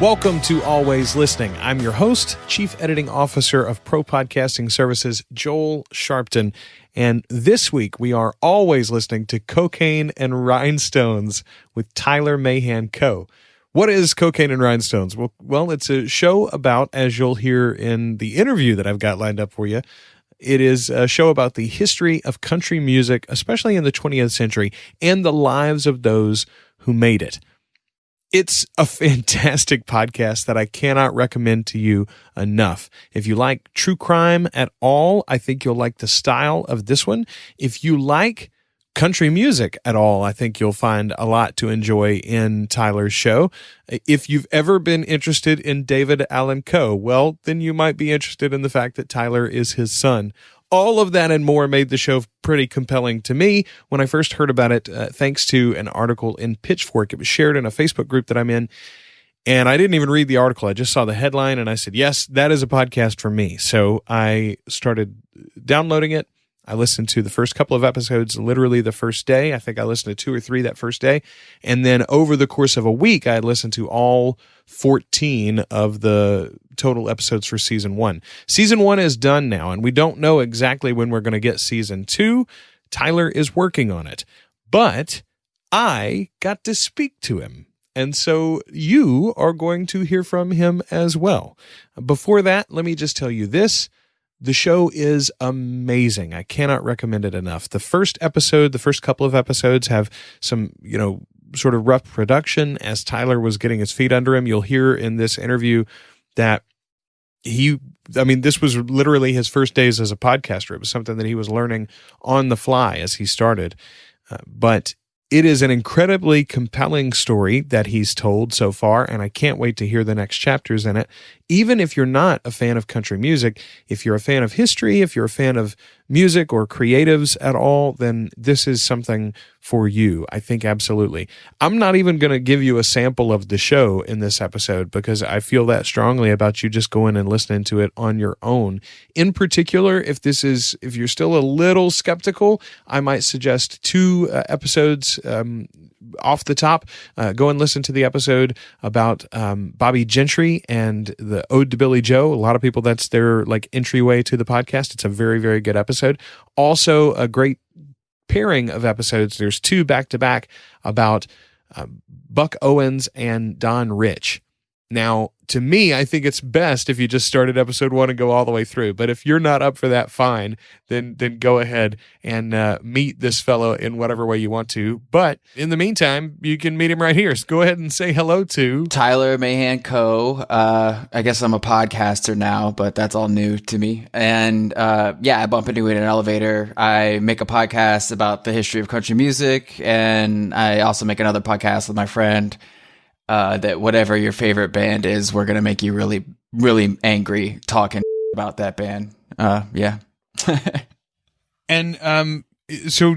Welcome to Always Listening. I'm your host, Chief Editing Officer of Pro Podcasting Services, Joel Sharpton. And this week we are always listening to Cocaine and Rhinestones with Tyler Mahan Coe. What is Cocaine and Rhinestones? Well, well, it's a show about, as you'll hear in the interview that I've got lined up for you, it is a show about the history of country music, especially in the 20th century, and the lives of those who made it. It's a fantastic podcast that I cannot recommend to you enough. If you like true crime at all, I think you'll like the style of this one. If you like country music at all, I think you'll find a lot to enjoy in Tyler's show. If you've ever been interested in David Allan Coe, well, then you might be interested in the fact that Tyler is his son. All of that and more made the show pretty compelling to me when I first heard about it, uh, thanks to an article in Pitchfork. It was shared in a Facebook group that I'm in. And I didn't even read the article. I just saw the headline and I said, yes, that is a podcast for me. So I started downloading it. I listened to the first couple of episodes literally the first day. I think I listened to two or three that first day. And then over the course of a week, I listened to all 14 of the total episodes for season one. Season one is done now, and we don't know exactly when we're going to get season two. Tyler is working on it, but I got to speak to him. And so you are going to hear from him as well. Before that, let me just tell you this. The show is amazing. I cannot recommend it enough. The first episode, the first couple of episodes have some, you know, sort of rough production as Tyler was getting his feet under him. You'll hear in this interview that he I mean, this was literally his first days as a podcaster. It was something that he was learning on the fly as he started. Uh, but it is an incredibly compelling story that he's told so far, and I can't wait to hear the next chapters in it. Even if you're not a fan of country music, if you're a fan of history, if you're a fan of music or creatives at all, then this is something for you. I think absolutely. I'm not even going to give you a sample of the show in this episode because I feel that strongly about you just going and listening to it on your own. In particular, if this is, if you're still a little skeptical, I might suggest two uh, episodes. Um, off the top, uh, go and listen to the episode about um, Bobbie Gentry and the Ode to Billy Joe. A lot of people, that's their like entryway to the podcast. It's a very, very good episode. Also, a great pairing of episodes. There's two back to back about uh, Buck Owens and Don Rich. Now, to me, I think it's best if you just start at episode one and go all the way through. But if you're not up for that, fine. Then then go ahead and uh, meet this fellow in whatever way you want to. But in the meantime, you can meet him right here. So go ahead and say hello to Tyler Mahan Coe. Uh, I guess I'm a podcaster now, but that's all new to me. And uh, yeah, I bump into it in an elevator. I make a podcast about the history of country music, and I also make another podcast with my friend uh, that whatever your favorite band is, we're gonna make you really, really angry talking about that band. Uh, yeah. and um, so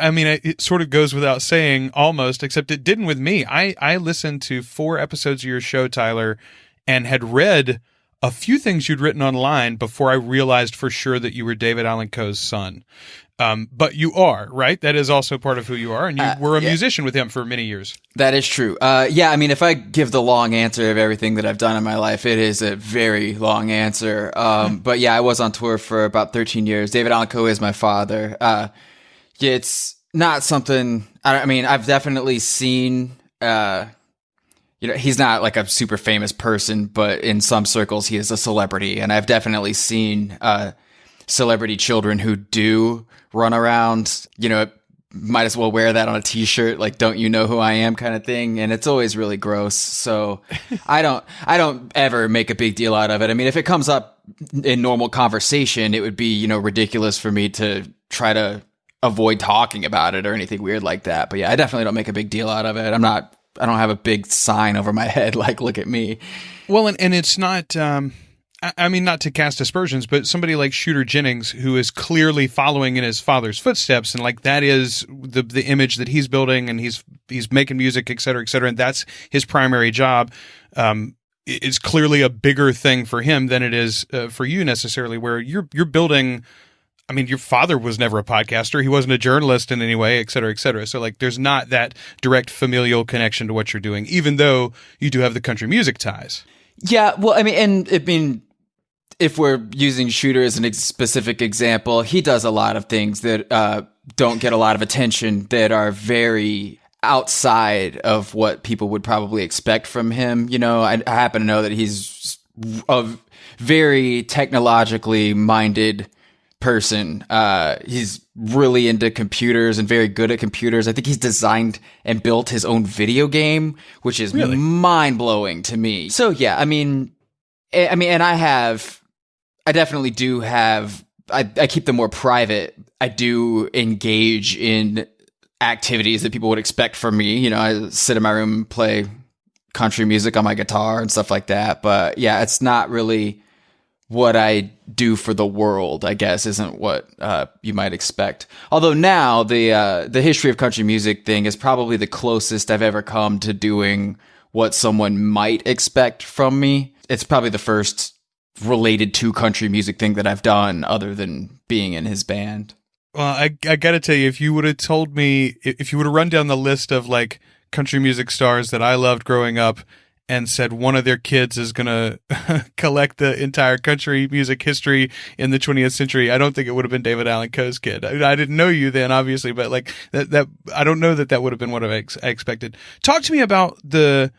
I mean, it sort of goes without saying, almost, except it didn't with me. I I listened to four episodes of your show, Tyler, and had read a few things you'd written online before I realized for sure that you were David Allan Coe's son. Um, but you are right. That is also part of who you are, and you uh, were a yeah. musician with him for many years. That is true. Uh, yeah, I mean, if I give the long answer of everything that I've done in my life, it is a very long answer. Um, but yeah, I was on tour for about 13 years. David Allan Coe is my father. Uh, it's not something. I, I, mean, I've definitely seen. Uh, you know, he's not like a super famous person, but in some circles, he is a celebrity, and I've definitely seen uh, celebrity children who do run around, you know, might as well wear that on a t-shirt like don't you know who I am kind of thing and it's always really gross. So I don't I don't ever make a big deal out of it. I mean, if it comes up in normal conversation, it would be, you know, ridiculous for me to try to avoid talking about it or anything weird like that. But yeah, I definitely don't make a big deal out of it. I'm not I don't have a big sign over my head like look at me. Well, and, and it's not um I mean, not to cast aspersions, but somebody like Shooter Jennings, who is clearly following in his father's footsteps, and like that is the the image that he's building, and he's he's making music, et cetera, et cetera, and that's his primary job. Um, it's clearly a bigger thing for him than it is uh, for you necessarily, where you're you're building I mean, your father was never a podcaster. He wasn't a journalist in any way, et cetera, et cetera. So, like, there's not that direct familial connection to what you're doing, even though you do have the country music ties. Yeah, well, I mean, and I mean, if we're using Shooter as a specific example, he does a lot of things that uh, don't get a lot of attention that are very outside of what people would probably expect from him. You know, I, I happen to know that he's a very technologically minded person. Uh, he's really into computers and very good at computers. I think he's designed and built his own video game, which is really? mind blowing to me. So yeah, I mean, I mean, and I have, I definitely do have. I, I keep them more private. I do engage in activities that people would expect from me. You know, I sit in my room, play country music on my guitar and stuff like that. But yeah, it's not really what I do for the world, I guess, isn't what uh, you might expect. Although now the uh, the history of country music thing is probably the closest I've ever come to doing what someone might expect from me. It's probably the first related to country music thing that I've done, other than being in his band. Well, I I gotta tell you, if you would have told me, if you would have run down the list of like country music stars that I loved growing up and said one of their kids is going to collect the entire country music history in the 20th century, I don't think it would have been David Allan Coe's kid. I, I, didn't know you then, obviously, but like that, that, I don't know that that would have been what I, ex- I expected. Talk to me about the,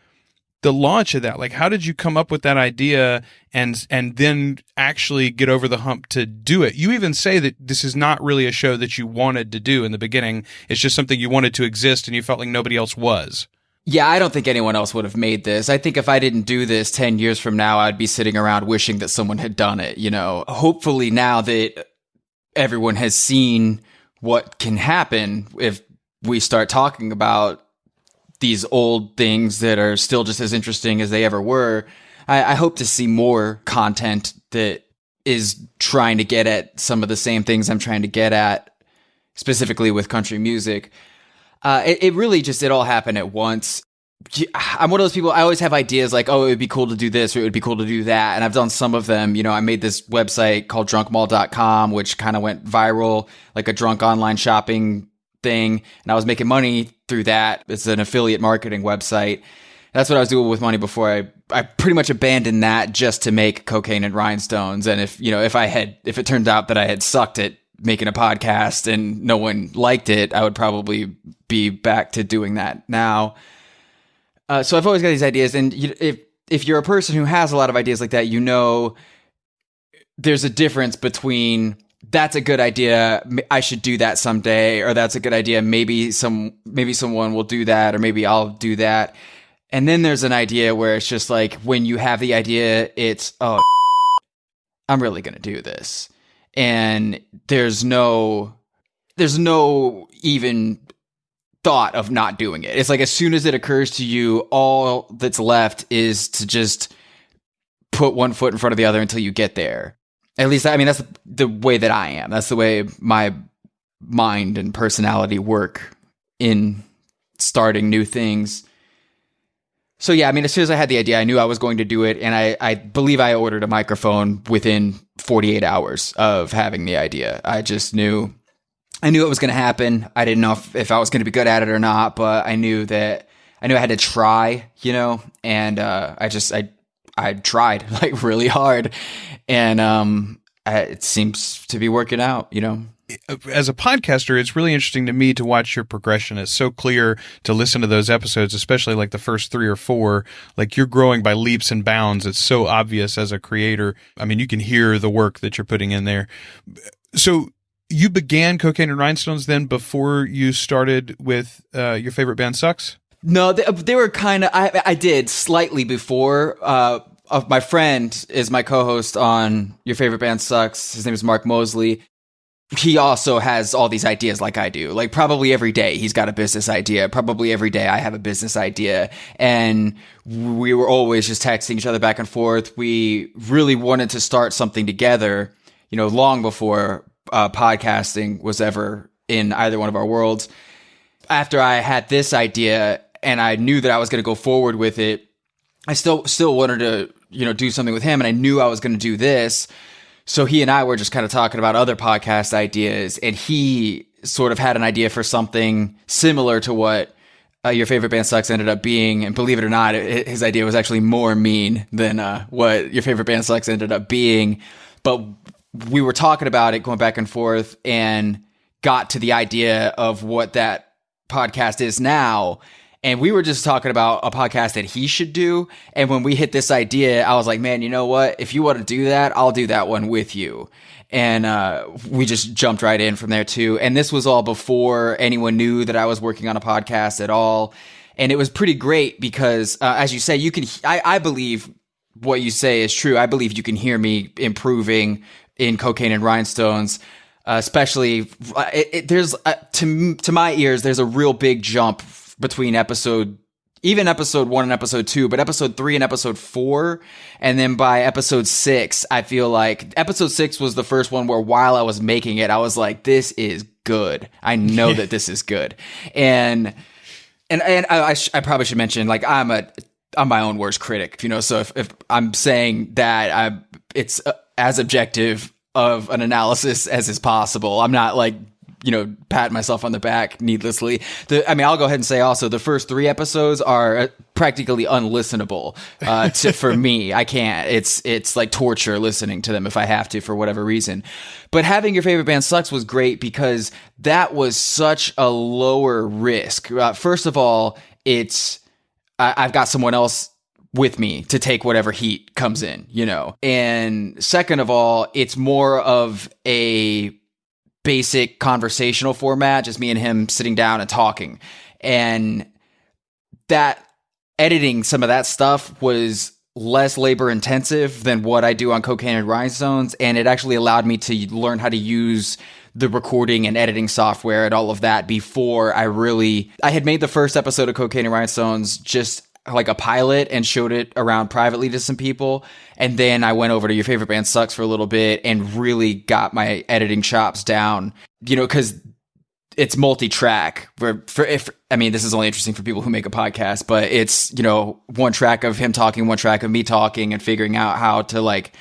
the launch of that. Like, how did you come up with that idea and, and then actually get over the hump to do it? You even say that this is not really a show that you wanted to do in the beginning. It's just something you wanted to exist and you felt like nobody else was. Yeah, I don't think anyone else would have made this. I think if I didn't do this 10 years from now, I'd be sitting around wishing that someone had done it, you know. Hopefully now that everyone has seen what can happen if we start talking about these old things that are still just as interesting as they ever were, I, I hope to see more content that is trying to get at some of the same things I'm trying to get at, specifically with country music. Uh, it, it really just it all happened at once. I'm one of those people. I always have ideas like, oh, it would be cool to do this or it would be cool to do that. And I've done some of them. You know, I made this website called drunkmall.com, which kind of went viral, like a drunk online shopping thing. And I was making money through that. It's an affiliate marketing website. That's what I was doing with money before I, I pretty much abandoned that just to make cocaine and rhinestones. And if, you know, if I had, if it turned out that I had sucked at making a podcast and no one liked it, I would probably be back to doing that now. Uh, so I've always got these ideas, and you, if if you're a person who has a lot of ideas like that, you know there's a difference between that's a good idea, I should do that someday, or that's a good idea, maybe some maybe someone will do that, or maybe I'll do that. And then there's an idea where it's just like when you have the idea, it's oh, I'm really gonna do this and there's no there's no even thought of not doing it. It's like as soon as it occurs to you, all that's left is to just put one foot in front of the other until you get there. At least, I mean, that's the way that I am. That's the way my mind and personality work in starting new things. So yeah, I mean, as soon as I had the idea, I knew I was going to do it, and I, I believe I ordered a microphone within 48 hours of having the idea. I just knew, I knew it was going to happen. I didn't know if, if I was going to be good at it or not, but I knew that I knew I had to try, you know, and uh, I just I I tried like really hard, and um, I, it seems to be working out, you know as a podcaster, it's really interesting to me to watch your progression. It's so clear to listen to those episodes, especially like the first three or four. Like you're growing by leaps and bounds. It's so obvious as a creator. I mean, you can hear the work that you're putting in there. So you began Cocaine and Rhinestones then before you started with uh, your favorite band Sucks? No, they, they were kind of, I, I did slightly before. Uh, of my friend is my co-host on Your Favorite Band Sucks. His name is Mark Mosley he also has all these ideas like I do. Like probably every day he's got a business idea. Probably every day I have a business idea. And we were always just texting each other back and forth. We really wanted to start something together, you know, long before uh, podcasting was ever in either one of our worlds. After I had this idea and I knew that I was going to go forward with it, I still still wanted to, you know, do something with him and I knew I was going to do this. so he and I were just kind of talking about other podcast ideas, and he sort of had an idea for something similar to what uh, your favorite band sucks ended up being. And believe it or not, it, his idea was actually more mean than uh, what your favorite band sucks ended up being. But we were talking about it, going back and forth, and got to the idea of what that podcast is now. And we were just talking about a podcast that he should do. And when we hit this idea, I was like, man, you know what? If you want to do that, I'll do that one with you. And uh, we just jumped right in from there too. And this was all before anyone knew that I was working on a podcast at all. And it was pretty great because, uh, as you say, you can, I, I believe what you say is true. I believe you can hear me improving in cocaine and rhinestones. Uh, especially, it, it, there's uh, to to my ears, there's a real big jump between episode even episode one and episode two, but episode three and episode four. And then by episode six, I feel like episode six was the first one where while I was making it, I was like, this is good. I know that this is good. And, and, and I, I, sh- I, probably should mention, like, I'm a, I'm my own worst critic, you know, so if, if I'm saying that I'm, it's uh, as objective of an analysis as is possible. I'm not like you know, pat myself on the back needlessly. The, I mean, I'll go ahead and say also the first three episodes are uh, practically unlistenable uh, to, for me. I can't. It's it's like torture listening to them if I have to for whatever reason. But having your favorite band sucks was great because that was such a lower risk. Uh, first of all, it's I, I've got someone else with me to take whatever heat comes in, you know. And second of all, it's more of a basic conversational format, just me and him sitting down and talking. And that editing some of that stuff was less labor intensive than what I do on Cocaine and Rhinestones. And it actually allowed me to learn how to use the recording and editing software and all of that before I really I had made the first episode of Cocaine and Rhinestones just like a pilot and showed it around privately to some people. And then I went over to Your Favorite Band Sucks for a little bit and really got my editing chops down, you know, because it's multi-track where for if I mean this is only interesting for people who make a podcast, but it's you know one track of him talking, one track of me talking, and figuring out how to like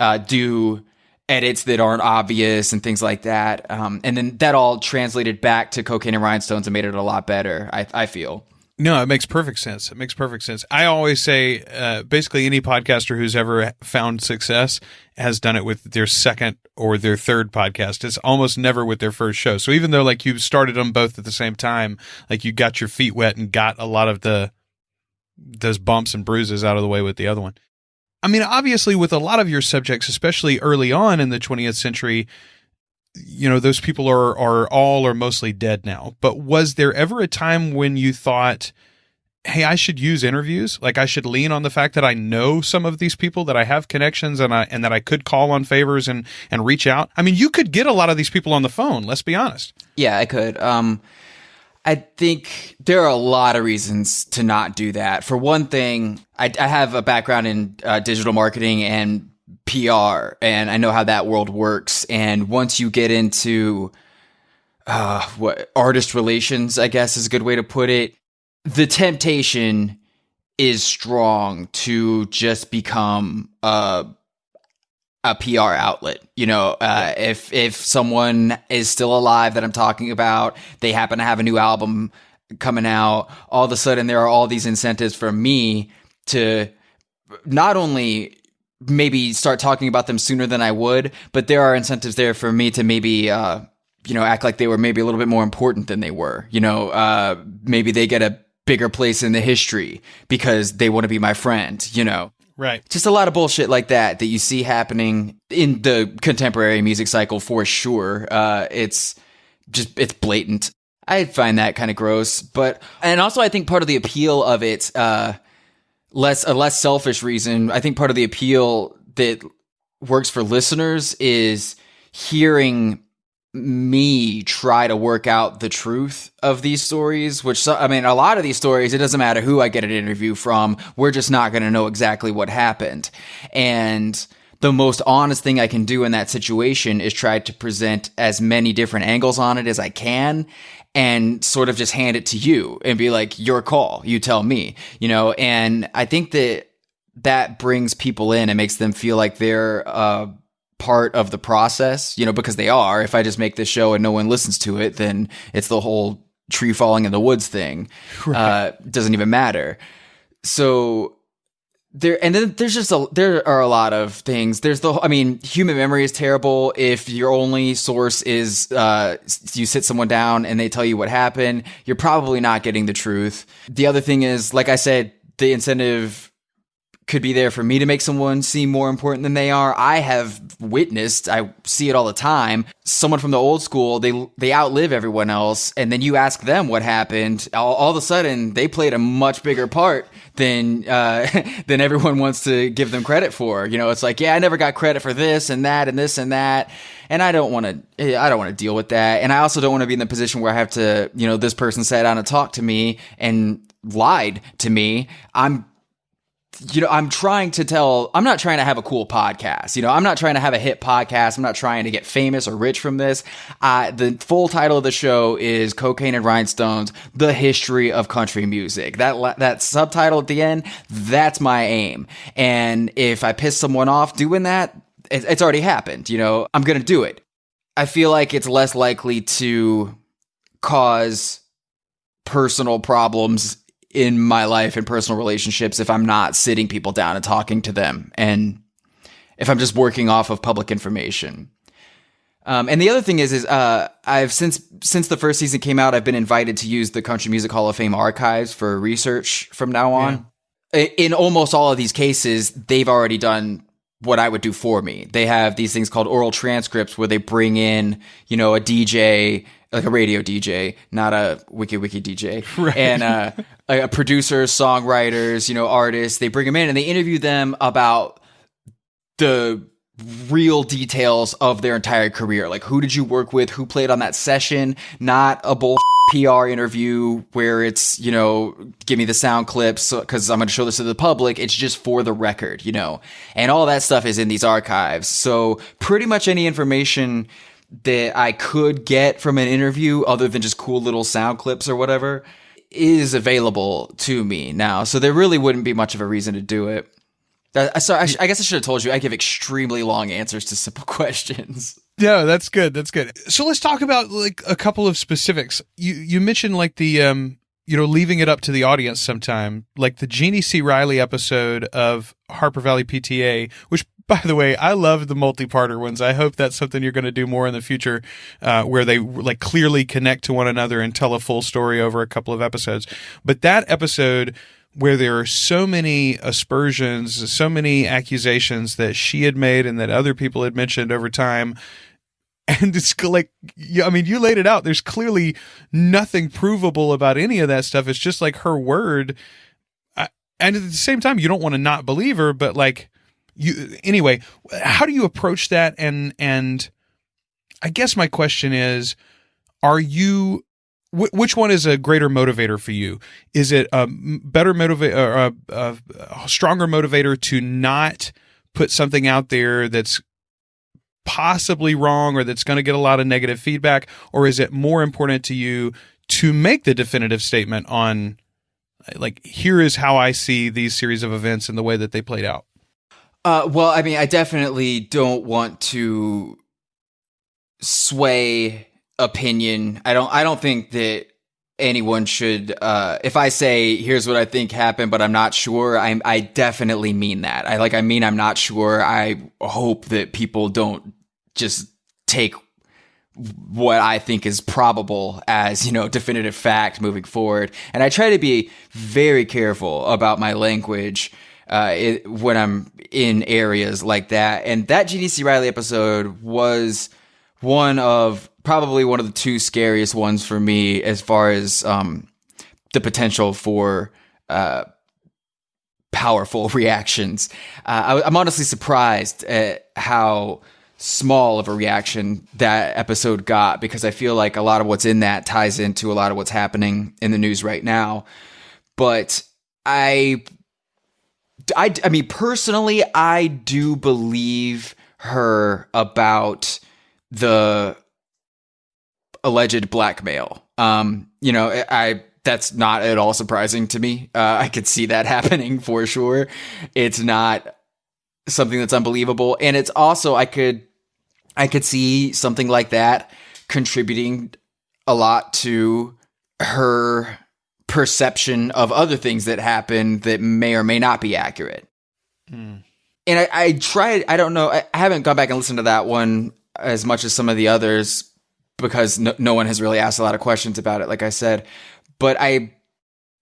uh, do edits that aren't obvious and things like that. Um, and then that all translated back to Cocaine and Rhinestones and made it a lot better. I, I feel. No, it makes perfect sense. It makes perfect sense. I always say, uh, basically, any podcaster who's ever found success has done it with their second or their third podcast. It's almost never with their first show. So even though like you started them both at the same time, like you got your feet wet and got a lot of the those bumps and bruises out of the way with the other one. I mean, obviously, with a lot of your subjects, especially early on in the 20th century, you know those people are are all or mostly dead now. But was there ever a time when you thought hey i should use interviews? Like i should lean on the fact that i know some of these people that i have connections and i and that i could call on favors and and reach out? I mean you could get a lot of these people on the phone let's be honest. Yeah i could. Um I think there are a lot of reasons to not do that. For one thing, I, I have a background in uh, digital marketing and PR and I know how that world works. And once you get into uh, what artist relations, I guess is a good way to put it, the temptation is strong to just become a a PR outlet. You know, uh, if if someone is still alive that I'm talking about, they happen to have a new album coming out, all of a sudden there are all these incentives for me to not only maybe start talking about them sooner than I would, but there are incentives there for me to maybe, uh, you know, act like they were maybe a little bit more important than they were. You know, uh, maybe they get a bigger place in the history because they want to be my friend, you know. Right. Just a lot of bullshit like that that you see happening in the contemporary music cycle for sure. Uh, it's just, it's blatant. I find that kind of gross, but, and also I think part of the appeal of it, uh, less a less selfish reason. I think part of the appeal that works for listeners is hearing me try to work out the truth of these stories which i mean a lot of these stories it doesn't matter who i get an interview from we're just not going to know exactly what happened and the most honest thing i can do in that situation is try to present as many different angles on it as i can and sort of just hand it to you and be like, your call, you tell me, you know? And I think that that brings people in and makes them feel like they're, uh, part of the process, you know, because they are. If I just make this show and no one listens to it, then it's the whole tree falling in the woods thing. Right. Uh, doesn't even matter. So there and then there's just a there are a lot of things. There's the i mean human memory is terrible. If your only source is uh you sit someone down and they tell you what happened you're probably not getting the truth. The other thing is like i said the incentive could be there for me to make someone seem more important than they are. I have witnessed, I see it all the time. Someone from the old school, they they outlive everyone else, and then you ask them what happened. All, all of a sudden, they played a much bigger part than uh, than everyone wants to give them credit for. You know, it's like, yeah, I never got credit for this and that and this and that, and I don't want to. I don't want to deal with that, and I also don't want to be in the position where I have to, you know, this person sat down and talked to me and lied to me. I'm you know, I'm trying to tell, I'm not trying to have a cool podcast. You know, I'm not trying to have a hit podcast. I'm not trying to get famous or rich from this. Uh, the full title of the show is Cocaine and Rhinestones, The History of Country Music. That, that subtitle at the end, that's my aim. And if I piss someone off doing that, it's already happened. You know, I'm going to do it. I feel like it's less likely to cause personal problems in my life and personal relationships if I'm not sitting people down and talking to them and if I'm just working off of public information. Um, and the other thing is, is uh, I've since since the first season came out, I've been invited to use the Country Music Hall of Fame archives for research from now on. Yeah. In almost all of these cases, they've already done what I would do for me. They have these things called oral transcripts where they bring in, you know, a DJ like a radio DJ, not a wiki wiki DJ, right. and uh, a, a producer, songwriters, you know, artists. They bring them in and they interview them about the real details of their entire career. Like, who did you work with? Who played on that session? Not a bull PR interview where it's, you know, give me the sound clips because I'm going to show this to the public. It's just for the record, you know, and all that stuff is in these archives. So pretty much any information that I could get from an interview other than just cool little sound clips or whatever is available to me now. So there really wouldn't be much of a reason to do it. Uh, so I, I guess I should have told you I give extremely long answers to simple questions. No, that's good. That's good. So let's talk about like a couple of specifics. You you mentioned like the um you know leaving it up to the audience sometime, like the Jeannie C. Riley episode of Harper Valley PTA, which by the way, I love the multi-parter ones. I hope that's something you're going to do more in the future, uh, where they like clearly connect to one another and tell a full story over a couple of episodes. But that episode where there are so many aspersions, so many accusations that she had made and that other people had mentioned over time. And it's like, I mean, you laid it out. There's clearly nothing provable about any of that stuff. It's just like her word. And at the same time, you don't want to not believe her, but like, you anyway how do you approach that and and i guess my question is are you wh- which one is a greater motivator for you? Is it a better motivator a, a, a stronger motivator to not put something out there that's possibly wrong or that's going to get a lot of negative feedback? Or is it more important to you to make the definitive statement on like here is how i see these series of events and the way that they played out? Uh, well, I mean, I definitely don't want to sway opinion. I don't. I don't think that anyone should. Uh, if I say here's what I think happened, but I'm not sure, I I definitely mean that. I like. I mean, I'm not sure. I hope that people don't just take what I think is probable as, you know, definitive fact moving forward. And I try to be very careful about my language uh, it, when I'm in areas like that. And that Jeannie C. Riley episode was one of probably one of the two scariest ones for me as far as um, the potential for uh, powerful reactions. Uh, I, I'm honestly surprised at how small of a reaction that episode got because I feel like a lot of what's in that ties into a lot of what's happening in the news right now. But I I, I mean, personally, I do believe her about the alleged blackmail. Um, you know, I that's not at all surprising to me. Uh, I could see that happening for sure. It's not something that's unbelievable. And it's also I could I could see something like that contributing a lot to her perception of other things that happen that may or may not be accurate. Mm. And I, I tried, I don't know, I haven't gone back and listened to that one as much as some of the others because no, no one has really asked a lot of questions about it, like I said. But I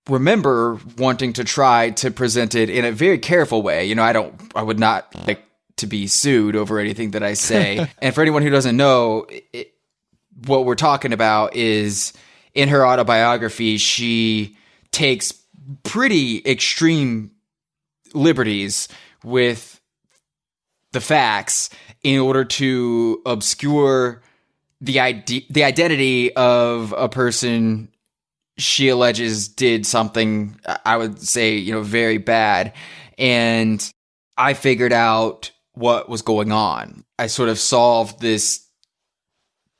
remember wanting to try to present it in a very careful way. You know, I don't, I would not like to be sued over anything that I say. and for anyone who doesn't know, it, what we're talking about is in her autobiography, she takes pretty extreme liberties with the facts in order to obscure the ide- the identity of a person she alleges did something I would say, you know, very bad. And I figured out what was going on. I sort of solved this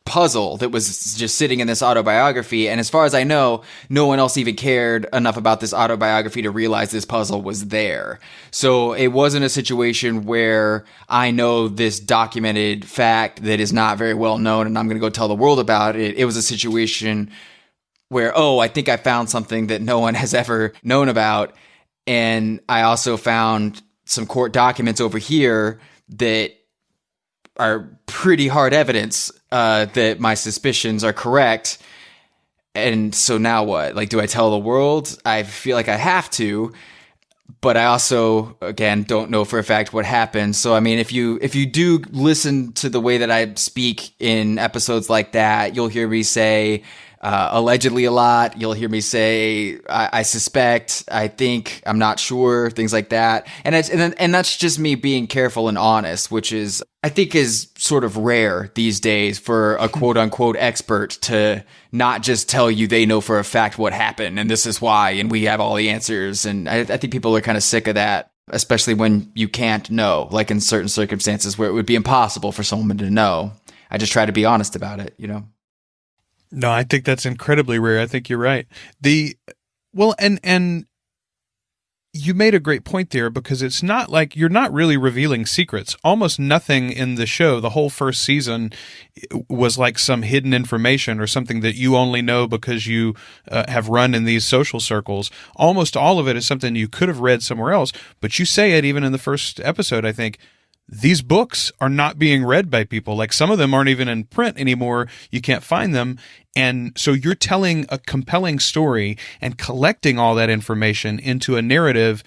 puzzle that was just sitting in this autobiography. And as far as I know, no one else even cared enough about this autobiography to realize this puzzle was there. So it wasn't a situation where I know this documented fact that is not very well known and I'm going to go tell the world about it. It was a situation where, oh, I think I found something that no one has ever known about. And I also found some court documents over here that are pretty hard evidence uh, that my suspicions are correct. And so now what? Like, do I tell the world? I feel like I have to, but I also, again, don't know for a fact what happened. So, I mean, if you if you do listen to the way that I speak in episodes like that, you'll hear me say, uh, allegedly a lot. You'll hear me say, I, I, suspect, I think, I'm not sure, things like that. And it's, and, and that's just me being careful and honest, which is, I think is sort of rare these days for a quote unquote expert to not just tell you they know for a fact what happened and this is why and we have all the answers. And I, I think people are kind of sick of that especially when you can't know, like in certain circumstances where it would be impossible for someone to know. I just try to be honest about it, you know? No, I think that's incredibly rare. I think you're right. The well, and and you made a great point there because it's not like you're not really revealing secrets. Almost nothing in the show, the whole first season, was like some hidden information or something that you only know because you uh, have run in these social circles. Almost all of it is something you could have read somewhere else, but you say it even in the first episode, I think these books are not being read by people. Like some of them aren't even in print anymore. You can't find them. And so you're telling a compelling story and collecting all that information into a narrative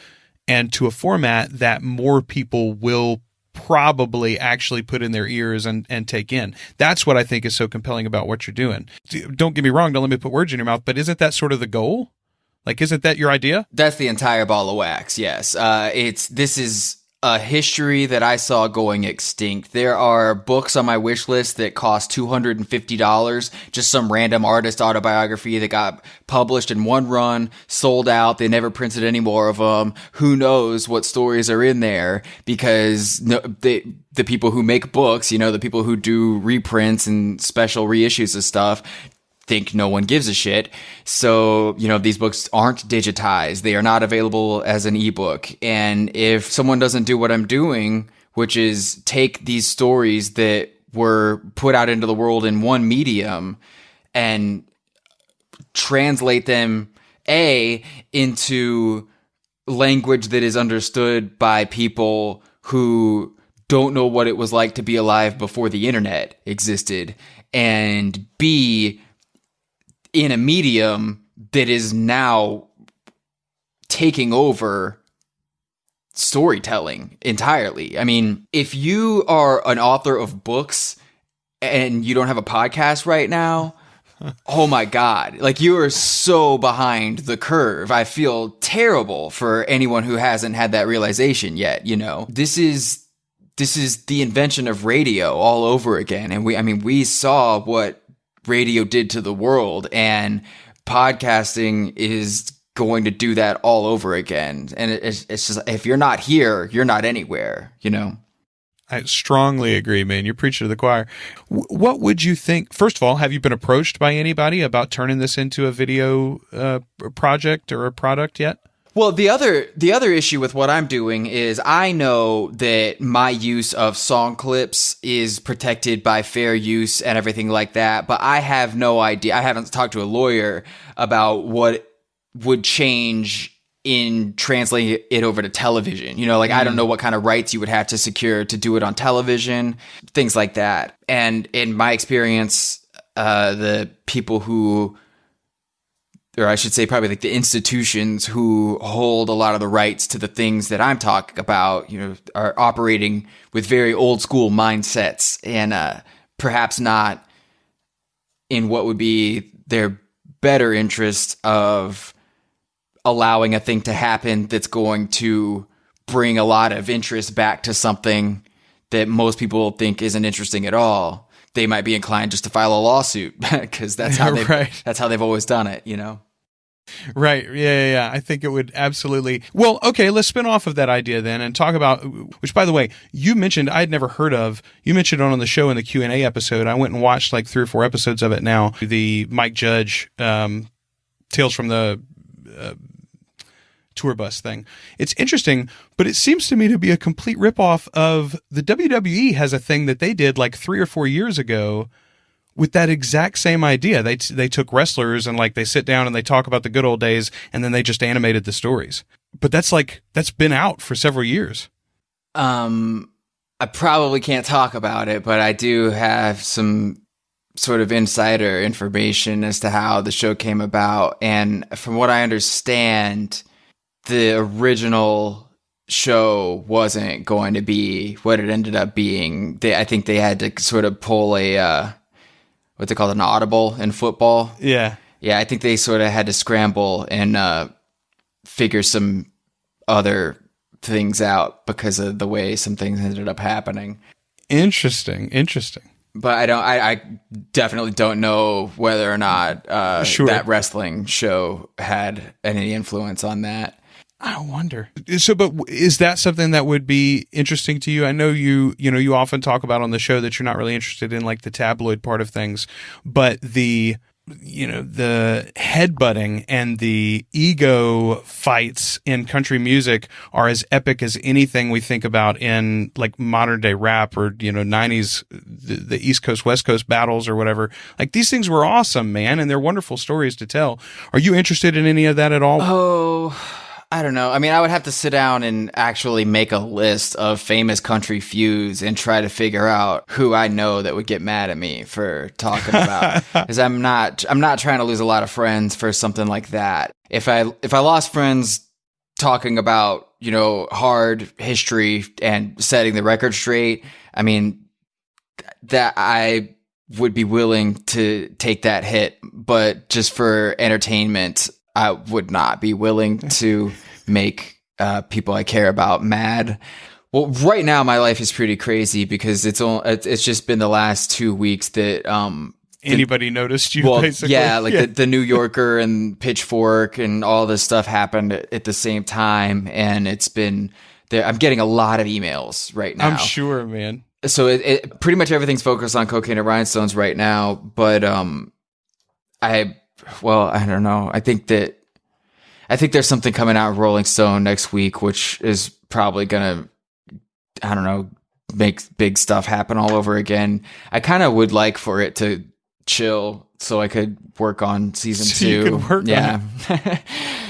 and to a format that more people will probably actually put in their ears and, and take in. That's what I think is so compelling about what you're doing. Don't get me wrong. Don't let me put words in your mouth, but isn't that sort of the goal? Like, isn't that your idea? That's the entire ball of wax. Yes. Uh, it's, this is, a history that I saw going extinct. There are books on my wish list that cost $250, just some random artist autobiography that got published in one run, sold out. They never printed any more of them. Who knows what stories are in there because no, they, the people who make books, you know, the people who do reprints and special reissues of stuff think no one gives a shit. So, you know, these books aren't digitized. They are not available as an ebook. And if someone doesn't do what I'm doing, which is take these stories that were put out into the world in one medium and translate them a into language that is understood by people who don't know what it was like to be alive before the internet existed and b in a medium that is now taking over storytelling entirely. I mean, if you are an author of books and you don't have a podcast right now, oh my god like you are so behind the curve. I feel terrible for anyone who hasn't had that realization yet you know? This is this is the invention of radio all over again. And we i mean we saw what radio did to the world and podcasting is going to do that all over again and it's, it's just if you're not here you're not anywhere you know I strongly agree, man. You're preaching to the choir. what would you think? First of all, have you been approached by anybody about turning this into a video uh, project or a product yet? Well, the other the other issue with what I'm doing is I know that my use of song clips is protected by fair use and everything like that, but I have no idea. I haven't talked to a lawyer about what would change in translating it over to television. You know, like I don't know what kind of rights you would have to secure to do it on television, things like that. And in my experience, uh, the people who or I should say, probably like the institutions who hold a lot of the rights to the things that I'm talking about, you know, are operating with very old school mindsets and uh, perhaps not in what would be their better interest of allowing a thing to happen that's going to bring a lot of interest back to something that most people think isn't interesting at all. They might be inclined just to file a lawsuit because that's how they Right. that's how they've always done it, you know. Right. Yeah, yeah, yeah. I think it would absolutely. Well, okay, let's spin off of that idea then and talk about which by the way, you mentioned I'd never heard of. You mentioned it on the show in the Q&A episode. I went and watched like 3 or 4 episodes of it now. The Mike Judge um Tales from the uh, tour bus thing. It's interesting, but it seems to me to be a complete ripoff of the WWE has a thing that they did like 3 or 4 years ago with that exact same idea. They they took wrestlers and like they sit down and they talk about the good old days and then they just animated the stories. But that's like that's been out for several years. Um, I probably can't talk about it, but I do have some sort of insider information as to how the show came about. And from what I understand, the original show wasn't going to be what it ended up being. They, I think they had to sort of pull a, uh, what's it called, an audible in football. Yeah. Yeah, I think they sort of had to scramble and uh, figure some other things out because of the way some things ended up happening. Interesting. Interesting. But I don't. I, I definitely don't know whether or not uh, Sure. that wrestling show had any influence on that. I wonder. So, but is that something that would be interesting to you? I know you, you know, you often talk about on the show that you're not really interested in like the tabloid part of things, but the, you know, the headbutting and the ego fights in country music are as epic as anything we think about in like modern day rap or, you know, 90s, the, the East Coast, West Coast battles or whatever. Like these things were awesome, man, and they're wonderful stories to tell. Are you interested in any of that at all? Oh, I don't know. I mean, I would have to sit down and actually make a list of famous country feuds and try to figure out who I know that would get mad at me for talking about. Because I'm not, I'm not trying to lose a lot of friends for something like that. If I, if I lost friends talking about, you know, hard history and setting the record straight, I mean, th- that I would be willing to take that hit, but just for entertainment, I would not be willing to make uh, people I care about mad. Well, right now my life is pretty crazy because it's only, it's just been the last two weeks that um Anybody noticed you? well basically? yeah like The, the New Yorker and Pitchfork and all this stuff happened at, at the same time and it's been there. I'm getting a lot of emails right now I'm sure, man. so it, it pretty much everything's focused on cocaine and rhinestones right now but um i well i don't know. I think that i think there's something coming out of rolling stone next week which is probably gonna i don't know make big stuff happen all over again. I kind of would like for it to chill so i could work on season So you two. could work on yeah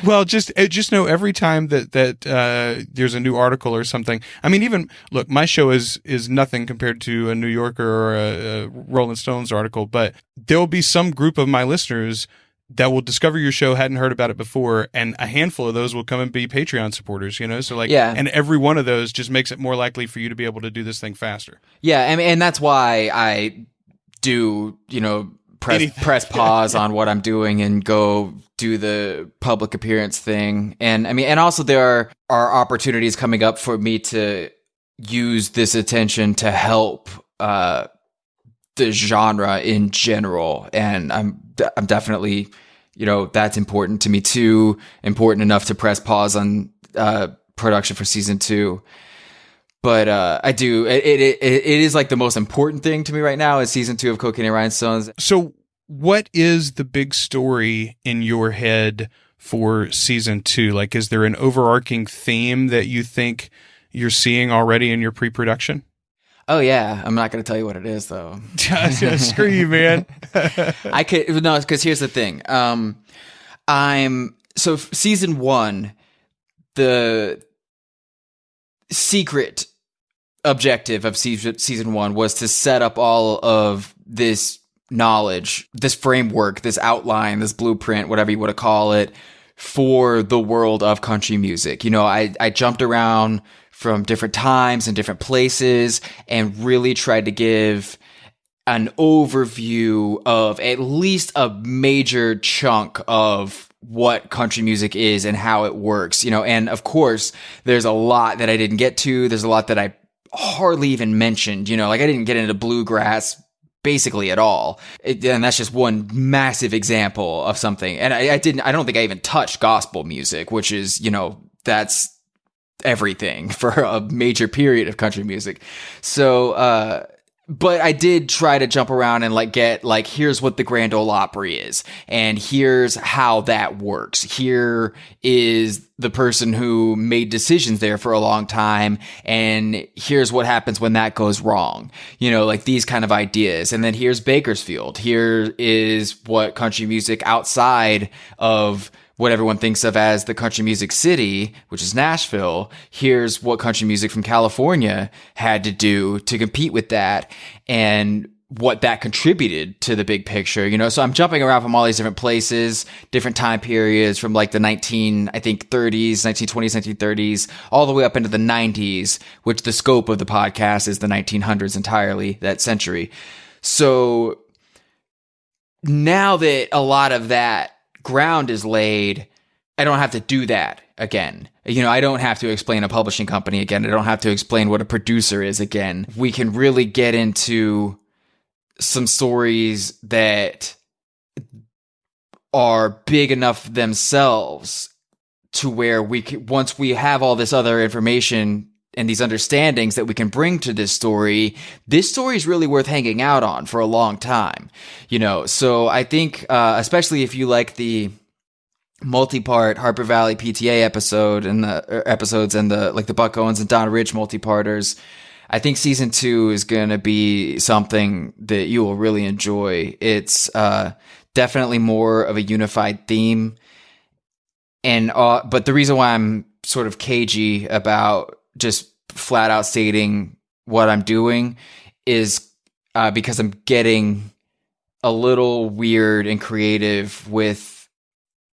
Well, just uh, just know every time that that uh, there's a new article or something. I mean, even look, my show is is nothing compared to a New Yorker or a, a Rolling Stones article, but there will be some group of my listeners that will discover your show hadn't heard about it before and a handful of those will come and be patreon supporters you know so like Yeah. and every one of those just makes it more likely for you to be able to do this thing faster Yeah, and, and that's why I do, you know, press Anything. press pause on what I'm doing and go do the public appearance thing. And I mean, and also there are, are opportunities coming up for me to use this attention to help uh, the genre in general. And I'm I'm definitely, you know, that's important to me too. Important enough to press pause on uh, production for season two but uh, I do. It, it it is like the most important thing to me right now is season two of Cocaine and Rhinestones. So, what is the big story in your head for season two? Like, is there an overarching theme that you think you're seeing already in your pre-production? Oh yeah, I'm not going to tell you what it is though. Screw you, man. I could no, because here's the thing. Um, I'm so season one, the secret objective of season one was to set up all of this knowledge, this framework, this outline, this blueprint, whatever you want to call it, for the world of country music. You know, I I jumped around from different times and different places and really tried to give an overview of at least a major chunk of what country music is and how it works, you know, and of course, there's a lot that I didn't get to. There's a lot that I hardly even mentioned, you know, like I didn't get into bluegrass basically at all. It, and that's just one massive example of something. And I, I didn't, I don't think I even touched gospel music, which is, you know, that's everything for a major period of country music. So, uh, but I did try to jump around and like get like here's what the Grand Ole Opry is and here's how that works. Here is the person who made decisions there for a long time and here's what happens when that goes wrong. You know, like these kind of ideas. And then here's Bakersfield. Here is what country music outside of what everyone thinks of as the country music city, which is Nashville. Here's what country music from California had to do to compete with that and what that contributed to the big picture, you know. So I'm jumping around from all these different places, different time periods from like the 19, I think 30s, 1920s, 1930s, all the way up into the 90s, which the scope of the podcast is the 1900s entirely, that century. So now that a lot of that ground is laid, I don't have to do that again. You know, I don't have to explain a publishing company again. I don't have to explain what a producer is again. We can really get into some stories that are big enough themselves to where we can, once we have all this other information and these understandings that we can bring to this story, this story is really worth hanging out on for a long time. You know, so I think, uh, especially if you like the multi-part Harper Valley PTA episode and the er, episodes and the like the Buck Owens and Don Rich multi-parters, I think season two is going to be something that you will really enjoy. It's uh, definitely more of a unified theme, and uh, but the reason why I'm sort of cagey about just flat out stating what I'm doing is uh, because I'm getting a little weird and creative with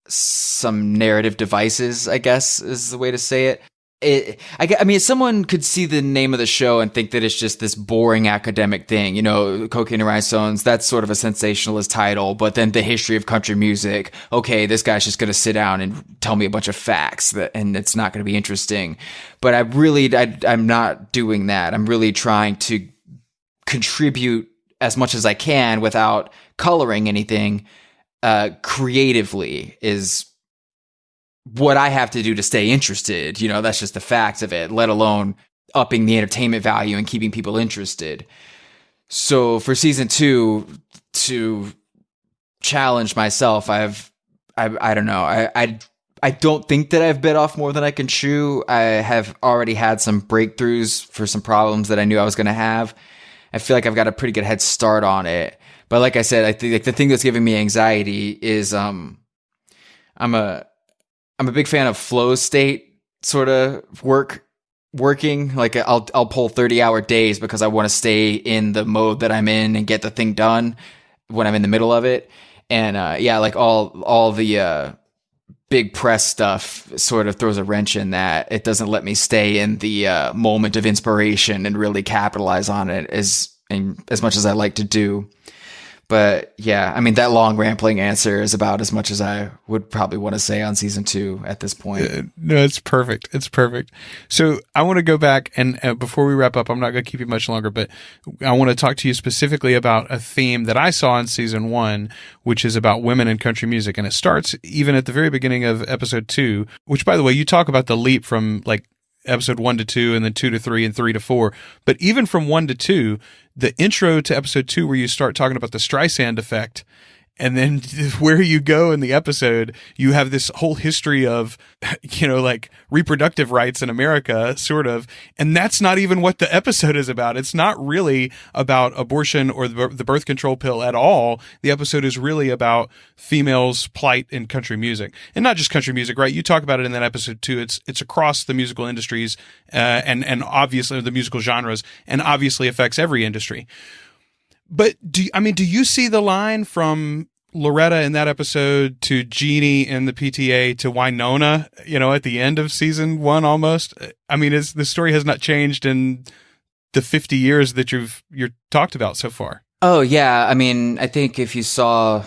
some narrative devices, I guess is the way to say it. It, I, I mean, someone could see the name of the show and think that it's just this boring academic thing, you know, cocaine and rhinestones. That's sort of a sensationalist title, but then the history of country music. Okay, this guy's just going to sit down and tell me a bunch of facts that, and it's not going to be interesting. But I really, I, I'm not doing that. I'm really trying to contribute as much as I can without coloring anything uh, creatively is what I have to do to stay interested. You know, that's just the fact of it, let alone upping the entertainment value and keeping people interested. So for season two, to challenge myself, I've, I, I don't know, I, I, I don't think that I've bit off more than I can chew. I have already had some breakthroughs for some problems that I knew I was going to have. I feel like I've got a pretty good head start on it. But like I said, I think like the thing that's giving me anxiety is um I'm a I'm a big fan of flow state sort of work working. Like I'll I'll pull 30 hour days because I want to stay in the mode that I'm in and get the thing done when I'm in the middle of it. And uh yeah, like all all the uh big press stuff sort of throws a wrench in that. It doesn't let me stay in the uh, moment of inspiration and really capitalize on it as as much as I like to do. But yeah, I mean, that long rambling answer is about as much as I would probably want to say on season two at this point. Uh, no, it's perfect. It's perfect. So I want to go back and uh, before we wrap up, I'm not going to keep you much longer, but I want to talk to you specifically about a theme that I saw in season one, which is about women in country music. And it starts even at the very beginning of episode two, which by the way, you talk about the leap from like episode one to two and then two to three and three to four. But even from one to two, the intro to episode two, where you start talking about the Streisand effect and then where you go in the episode, you have this whole history of, you know, like reproductive rights in America, sort of. And that's not even what the episode is about. It's not really about abortion or the birth control pill at all. The episode is really about females' plight in country music, and not just country music, right? You talk about it in that episode too. It's it's across the musical industries, uh, and and obviously the musical genres, and obviously affects every industry. But do I mean, do you see the line from Loretta in that episode to Jeannie in the PTA to Wynonna, you know, at the end of season one almost? I mean, the story has not changed in the 50 years that you've you're talked about so far. Oh yeah, I mean, I think if you saw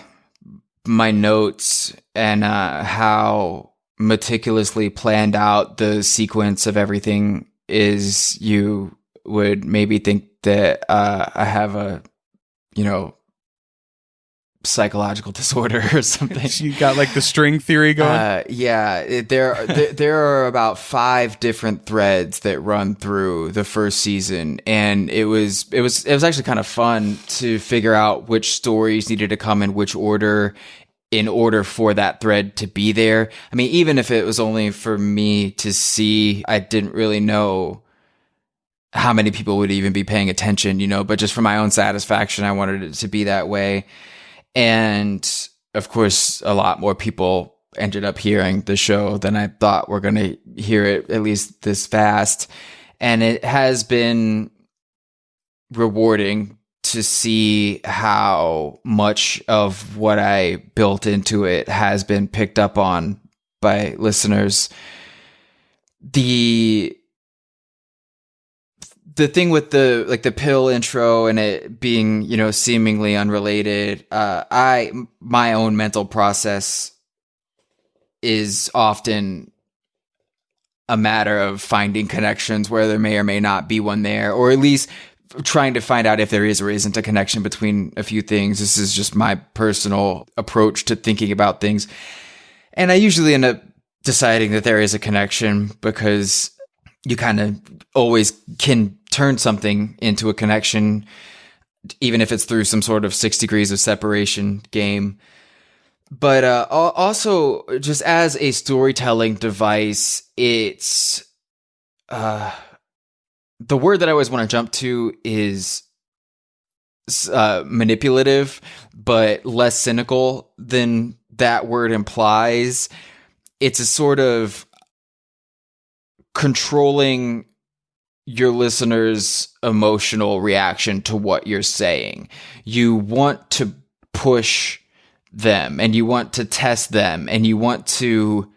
my notes and uh, how meticulously planned out the sequence of everything is, you would maybe think that uh, I have a, you know, psychological disorder or something. you got like the string theory going. Uh, yeah, it, there, there there are about five different threads that run through the first season, and it was it was it was actually kind of fun to figure out which stories needed to come in which order in order for that thread to be there. I mean, even if it was only for me to see, I didn't really know how many people would even be paying attention, you know, but just for my own satisfaction, I wanted it to be that way. And of course, a lot more people ended up hearing the show than I thought were going to hear it at least this fast. And it has been rewarding to see how much of what I built into it has been picked up on by listeners. The the thing with the like the pill intro and it being you know seemingly unrelated uh i my own mental process is often a matter of finding connections where there may or may not be one there or at least trying to find out if there is or isn't a connection between a few things. This is just my personal approach to thinking about things. And i usually end up deciding that there is a connection because you kind of always can turn something into a connection, even if it's through some sort of six degrees of separation game. But uh, also, just as a storytelling device, it's uh, the word that I always want to jump to is uh, manipulative, but less cynical than that word implies. It's a sort of controlling your listeners' emotional reaction to what you're saying. You want to push them and you want to test them and you want to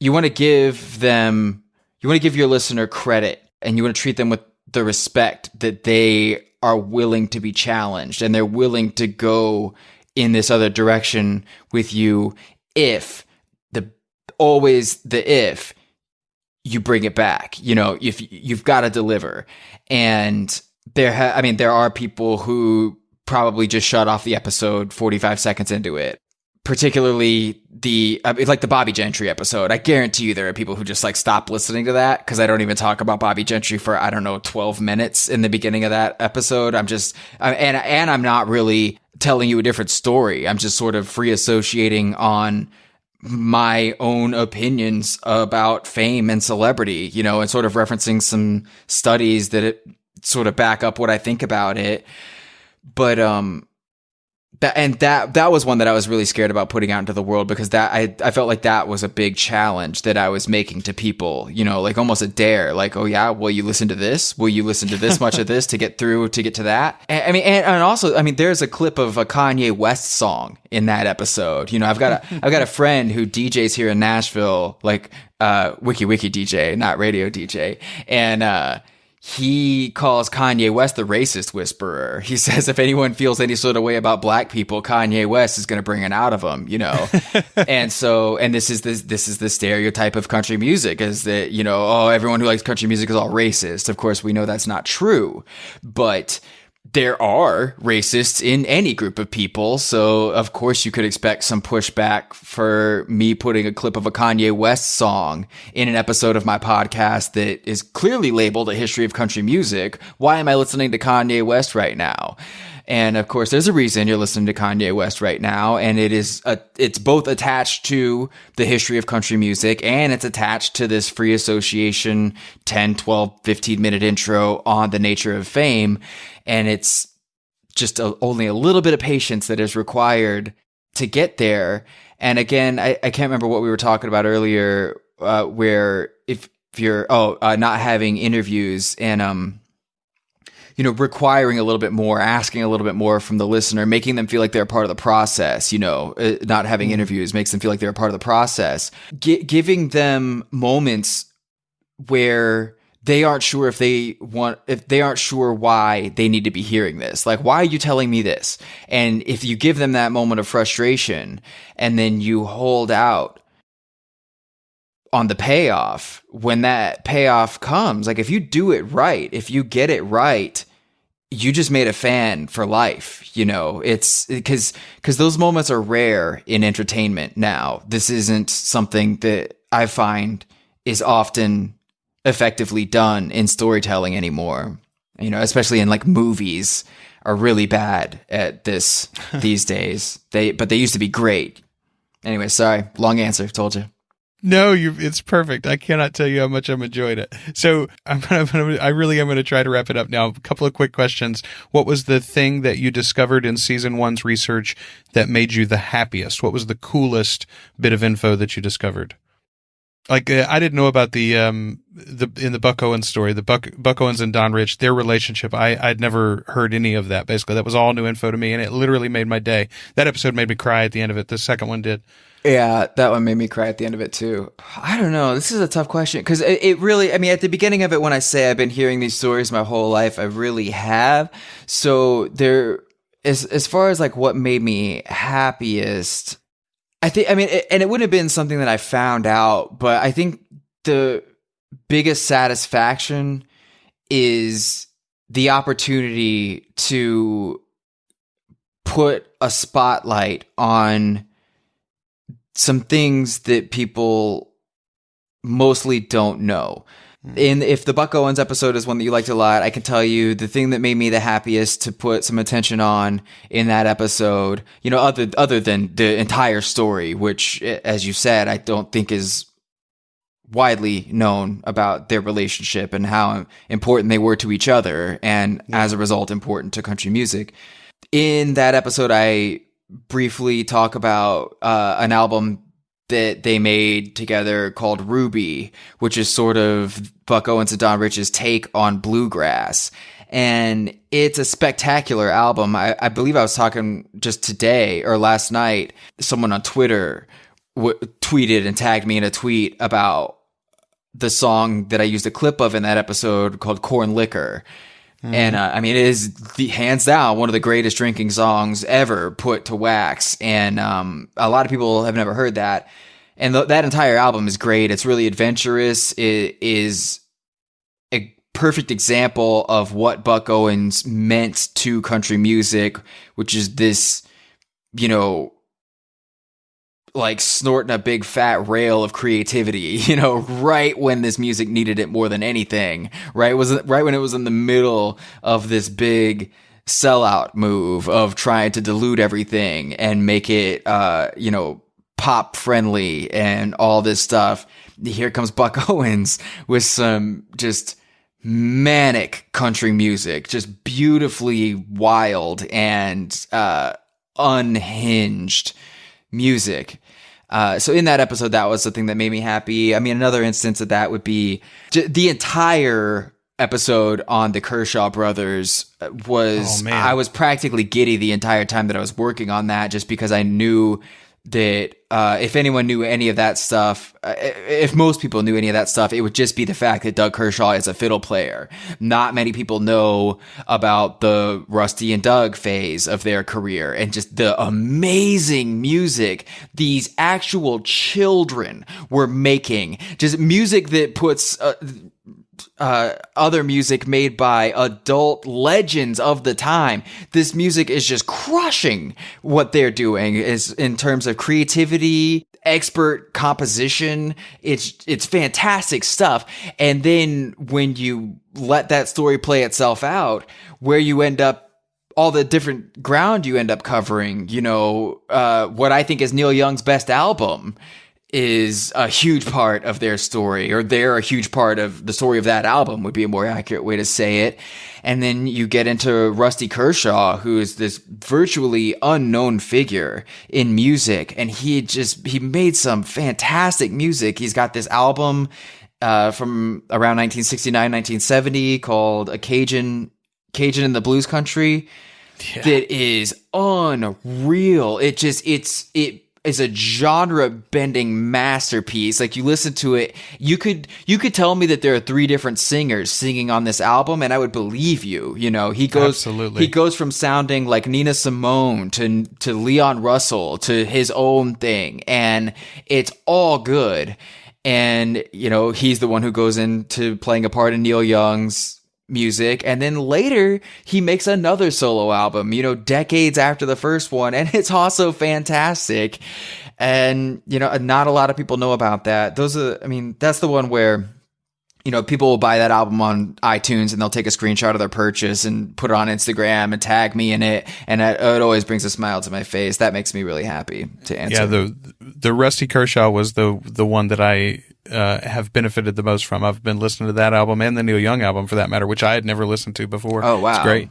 you want to give them you want to give your listener credit and you want to treat them with the respect that they are willing to be challenged and they're willing to go in this other direction with you if the always the if you bring it back. You know, if you've got to deliver. And there, ha- I mean, there are people who probably just shut off the episode 45 seconds into it. Particularly the uh, I mean, like the Bobbie Gentry episode. I guarantee you there are people who just like stop listening to that because I don't even talk about Bobbie Gentry for I don't know 12 minutes in the beginning of that episode. I'm just and and I'm not really telling you a different story. I'm just sort of free associating on my own opinions about fame and celebrity, you know, and sort of referencing some studies that it sort of back up what I think about it. But um that and that that was one that I was really scared about putting out into the world because that I I felt like that was a big challenge that I was making to people, you know, like almost a dare, like oh yeah, will you listen to this? Will you listen to this much of this to get through to get to that? And, I mean, and, and, also, I mean, there's a clip of a Kanye West song in that episode. You know, I've got a I've got a friend who DJs here in Nashville, like uh, wiki wiki DJ, not radio DJ, and uh, he calls Kanye West the racist whisperer. He says if anyone feels any sort of way about black people, Kanye West is going to bring it out of them, you know. and so, and this is this this is the stereotype of country music is that you know, oh, everyone who likes country music is all racist. Of course, we know that's not true, but there are racists in any group of people. So, of course, you could expect some pushback for me putting a clip of a Kanye West song in an episode of my podcast that is clearly labeled a history of country music. Why am I listening to Kanye West right now? And of course, there's a reason you're listening to Kanye West right now. And it is, a, it's both attached to the history of country music and it's attached to this free association 10, 12, 15 minute intro on the nature of fame. And it's just a, only a little bit of patience that is required to get there. And again, I, I can't remember what we were talking about earlier, uh, where if, if you're, oh, uh, not having interviews and, um, you know, requiring a little bit more, asking a little bit more from the listener, making them feel like they're part of the process. You know, uh, not having mm-hmm. interviews makes them feel like they're a part of the process. G- giving them moments where they aren't sure if they want if they aren't sure why they need to be hearing this. Like why are you telling me this? And if you give them that moment of frustration and then you hold out on the payoff when that payoff comes like if you do it right if you get it right you just made a fan for life you know? It's because because those moments are rare in entertainment now. This isn't something that i find is often effectively done in storytelling anymore you know especially in like movies are really bad at this these days they but they used to be great anyway sorry long answer told you no, you. It's perfect. I cannot tell you how much I'm enjoying it. So I'm gonna, I really am going to try to wrap it up now. A couple of quick questions. What was the thing that you discovered in season one's research that made you the happiest? What was the coolest bit of info that you discovered? Like uh, I didn't know about the um the in the Buck Owens story, the Buck Buck Owens and Don Rich, their relationship. I I'd never heard any of that. Basically, that was all new info to me, and it literally made my day. That episode made me cry at the end of it. The second one did. Yeah, that one made me cry at the end of it too. I don't know. This is a tough question because it, it, really, I mean, at the beginning of it, when I say I've been hearing these stories my whole life, I really have. So there, as, as far as like what made me happiest, I think, I mean, it, and it wouldn't have been something that I found out, but I think the biggest satisfaction is the opportunity to put a spotlight on some things that people mostly don't know. And hmm. if the Buck Owens episode is one that you liked a lot, I can tell you the thing that made me the happiest to put some attention on in that episode, you know, other other than the entire story, which, as you said, I don't think is widely known about their relationship and how important they were to each other, and yeah. as a result, important to country music. In that episode, I briefly talk about uh, an album that they made together called Ruby, which is sort of Buck Owens and Don Rich's take on bluegrass. And it's a spectacular album. I, I believe I was talking just today or last night. Someone on Twitter w- tweeted and tagged me in a tweet about the song that I used a clip of in that episode called Corn Liquor Mm. And uh, I mean, it is the hands down one of the greatest drinking songs ever put to wax. And um, a lot of people have never heard that. And th- that entire album is great. It's really adventurous. It is a perfect example of what Buck Owens meant to country music, which is this, you know, like snorting a big fat rail of creativity, you know, right when this music needed it more than anything, right? Was right when it was in the middle of this big sellout move of trying to dilute everything and make it, uh, you know, pop friendly and all this stuff. Here comes Buck Owens with some just manic country music, just beautifully wild and, uh, unhinged music. Uh, so in that episode, that was the thing that made me happy. I mean, another instance of that would be j- the entire episode on the Kershaw brothers uh, was oh, I was practically giddy the entire time that I was working on that just because I knew that uh, if anyone knew any of that stuff, uh, if most people knew any of that stuff, it would just be the fact that Doug Kershaw is a fiddle player. Not many people know about the Rusty and Doug phase of their career and just the amazing music these actual children were making. Just music that puts uh, uh, other music made by adult legends of the time. This music is just crushing what they're doing is in terms of creativity, expert composition. It's it's fantastic stuff. And then when you let that story play itself out, where you end up all the different ground you end up covering. You know, uh, what I think is Neil Young's best album is a huge part of their story, or they're a huge part of the story of that album, would be a more accurate way to say it. And then you get into Rusty Kershaw, who is this virtually unknown figure in music. And he just, he made some fantastic music. He's got this album, uh, from around 1969, 1970 called A Cajun, Cajun in the Blues Country. Yeah. That is unreal. It just, it's, it is a genre bending masterpiece. Like you listen to it, you could you could tell me that there are three different singers singing on this album, and I would believe you. You know, he goes Absolutely. he goes from sounding like Nina Simone to to Leon Russell to his own thing, and it's all good. And you know, he's the one who goes into playing a part in Neil Young's music and then later he makes another solo album you know decades after the first one and it's also fantastic. And you know not a lot of people know about that. Those are i mean that's the one where you know people will buy that album on itunes and they'll take a screenshot of their purchase and put it on instagram and tag me in it and it, it always brings a smile to my face. That makes me really happy to answer. yeah the the rusty kershaw was the the one that i uh, have benefited the most from. I've been listening to that album and the Neil Young album for that matter, which I had never listened to before. Oh wow, it's great.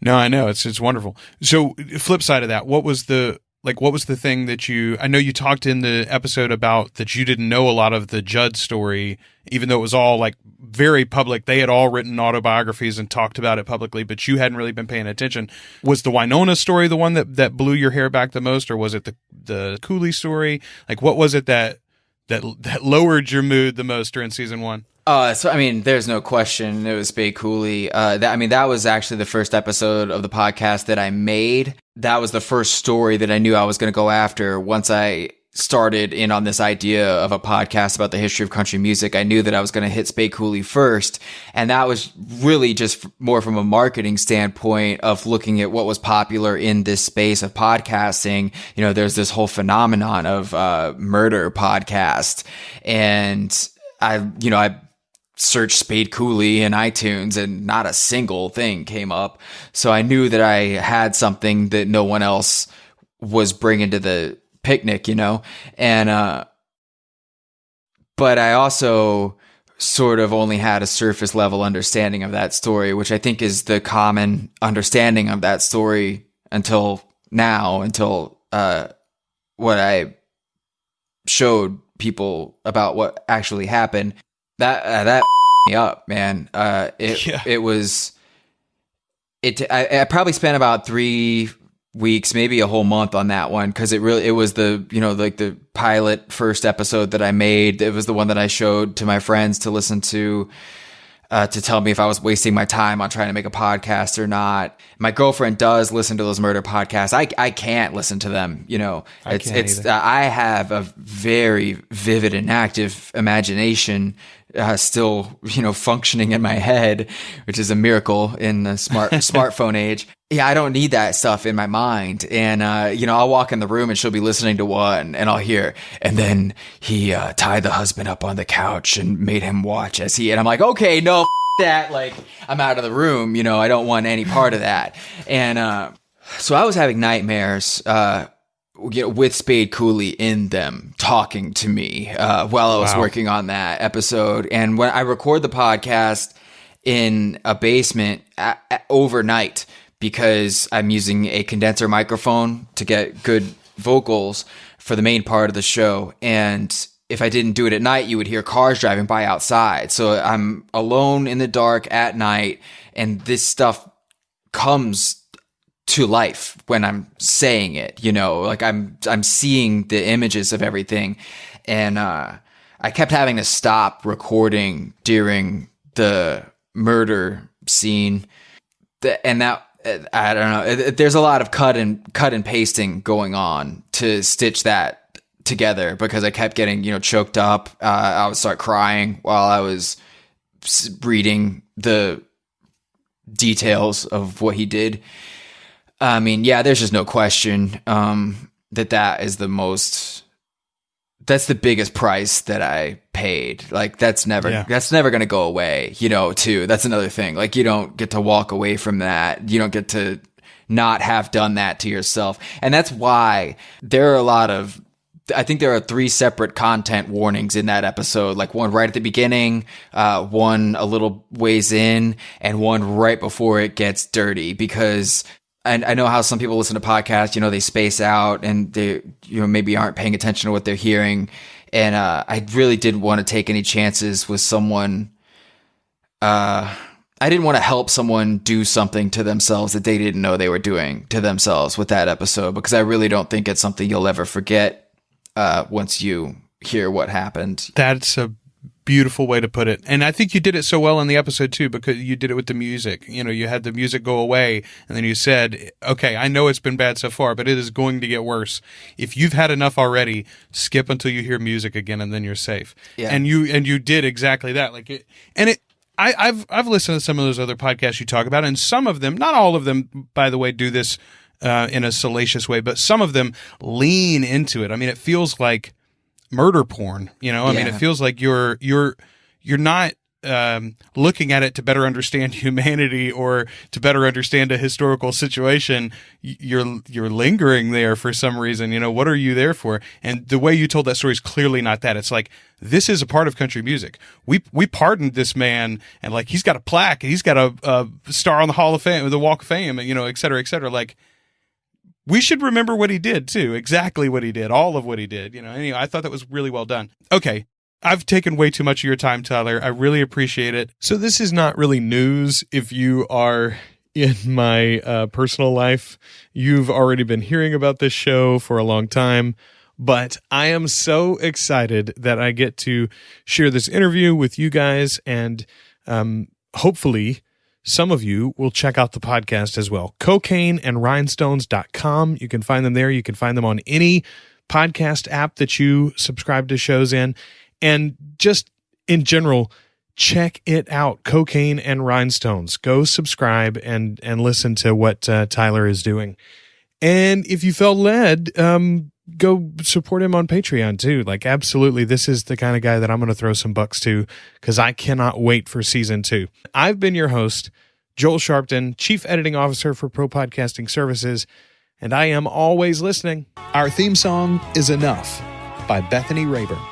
No, I know it's it's wonderful. So, flip side of that, what was the like? What was the thing that you? I know you talked in the episode about that you didn't know a lot of the Judd story, even though it was all like very public. They had all written autobiographies and talked about it publicly, but you hadn't really been paying attention. Was the Wynonna story the one that that blew your hair back the most, or was it the the Cooley story? Like, what was it that that that lowered your mood the most during season one? Uh, so I mean, there's no question it was Spade Cooley. Uh, that I mean, that was actually the first episode of the podcast that I made. That was the first story that I knew I was going to go after once I started in on this idea of a podcast about the history of country music, I knew that I was going to hit Spade Cooley first. And that was really just more from a marketing standpoint of looking at what was popular in this space of podcasting. You know, there's this whole phenomenon of, uh, murder podcast. And I, you know, I, searched Spade Cooley in iTunes and not a single thing came up. So I knew that I had something that no one else was bringing to the picnic, you know? And, uh, but I also sort of only had a surface level understanding of that story, which I think is the common understanding of that story until now, until, uh, what I showed people about what actually happened. That, uh, that me up, man. Uh, it, yeah. it was, it, I, I probably spent about three, weeks, maybe a whole month on that one because it really it was the you know like the pilot first episode that I made. It was the one that I showed to my friends to listen to. Uh, to tell me if I was wasting my time on trying to make a podcast or not. My girlfriend does listen to those murder podcasts. I, I can't listen to them. You know, I it's it's uh, I have a very vivid and active imagination uh, still, you know, functioning in my head, which is a miracle in the smart smartphone age. Yeah, I don't need that stuff in my mind. And, uh, you know, I'll walk in the room and she'll be listening to one and I'll hear, and then he, uh, tied the husband up on the couch and made him watch as he, and I'm like, okay, no, f- that. Like, I'm out of the room. You know, I don't want any part of that. And, uh, so I was having nightmares, uh, you know, with Spade Cooley in them talking to me uh, while I was wow. working on that episode. And when I record the podcast in a basement overnight because I'm using a condenser microphone to get good vocals for the main part of the show. And if I didn't do it at night, you would hear cars driving by outside. So I'm alone in the dark at night, and this stuff comes to life when I'm saying it, you know, like I'm, I'm seeing the images of everything. And, uh, I kept having to stop recording during the murder scene. And that, I don't know. There's a lot of cut and cut and pasting going on to stitch that together because I kept getting, you know, choked up. Uh, I would start crying while I was reading the details of what he did I mean, yeah, there's just no question um, that that is the most. That's the biggest price that I paid. Like that's never yeah. that's never going to go away. You know, too. That's another thing. Like you don't get to walk away from that. You don't get to not have done that to yourself. And that's why there are a lot of I think there are three separate content warnings in that episode, like one right at the beginning, uh, one a little ways in, and one right before it gets dirty. Because I, I know how some people listen to podcasts, you know, they space out and they, you know, maybe aren't paying attention to what they're hearing. And uh, I really didn't want to take any chances with someone. Uh, I didn't want to help someone do something to themselves that they didn't know they were doing to themselves with that episode because I really don't think it's something you'll ever forget uh, once you hear what happened. That's a beautiful way to put it. And I think you did it so well in the episode too, because you did it with the music. You know, you had the music go away and then you said, okay, I know it's been bad so far, but it is going to get worse. If you've had enough already, skip until you hear music again and then you're safe. Yeah. And you, and you did exactly that. Like it, and it, I, I've, I've listened to some of those other podcasts you talk about and some of them, not all of them, by the way, do this uh, in a salacious way, but some of them lean into it. I mean, it feels like murder porn. You know, I mean, it feels like you're you're you're not um, looking at it to better understand humanity or to better understand a historical situation, you're you're lingering there for some reason. You know, what are you there for? And the way you told that story is clearly not that. It's like this is a part of country music. We we pardoned this man, and like he's got a plaque, he's got a, a star on the Hall of Fame, the Walk of Fame, you know, et cetera, et cetera. Like we should remember what he did too, exactly what he did, all of what he did. You know, anyway, I thought that was really well done. Okay. I've taken way too much of your time, Tyler. I really appreciate it. So this is not really news if you are in my uh, personal life. You've already been hearing about this show for a long time, but I am so excited that I get to share this interview with you guys and um, hopefully some of you will check out the podcast as well. Cocaine and rhinestones.com. You can find them there. You can find them on any podcast app that you subscribe to shows in. And just in general, check it out. Cocaine and rhinestones. Go subscribe and, and listen to what uh, Tyler is doing. And if you felt led, um, go support him on Patreon too. Like, absolutely, this is the kind of guy that I'm going to throw some bucks to because I cannot wait for season two. I've been your host, Joel Sharpton, Chief Editing Officer for Pro Podcasting Services, and I am always listening. Our theme song is Enough by Bethany Rayburn.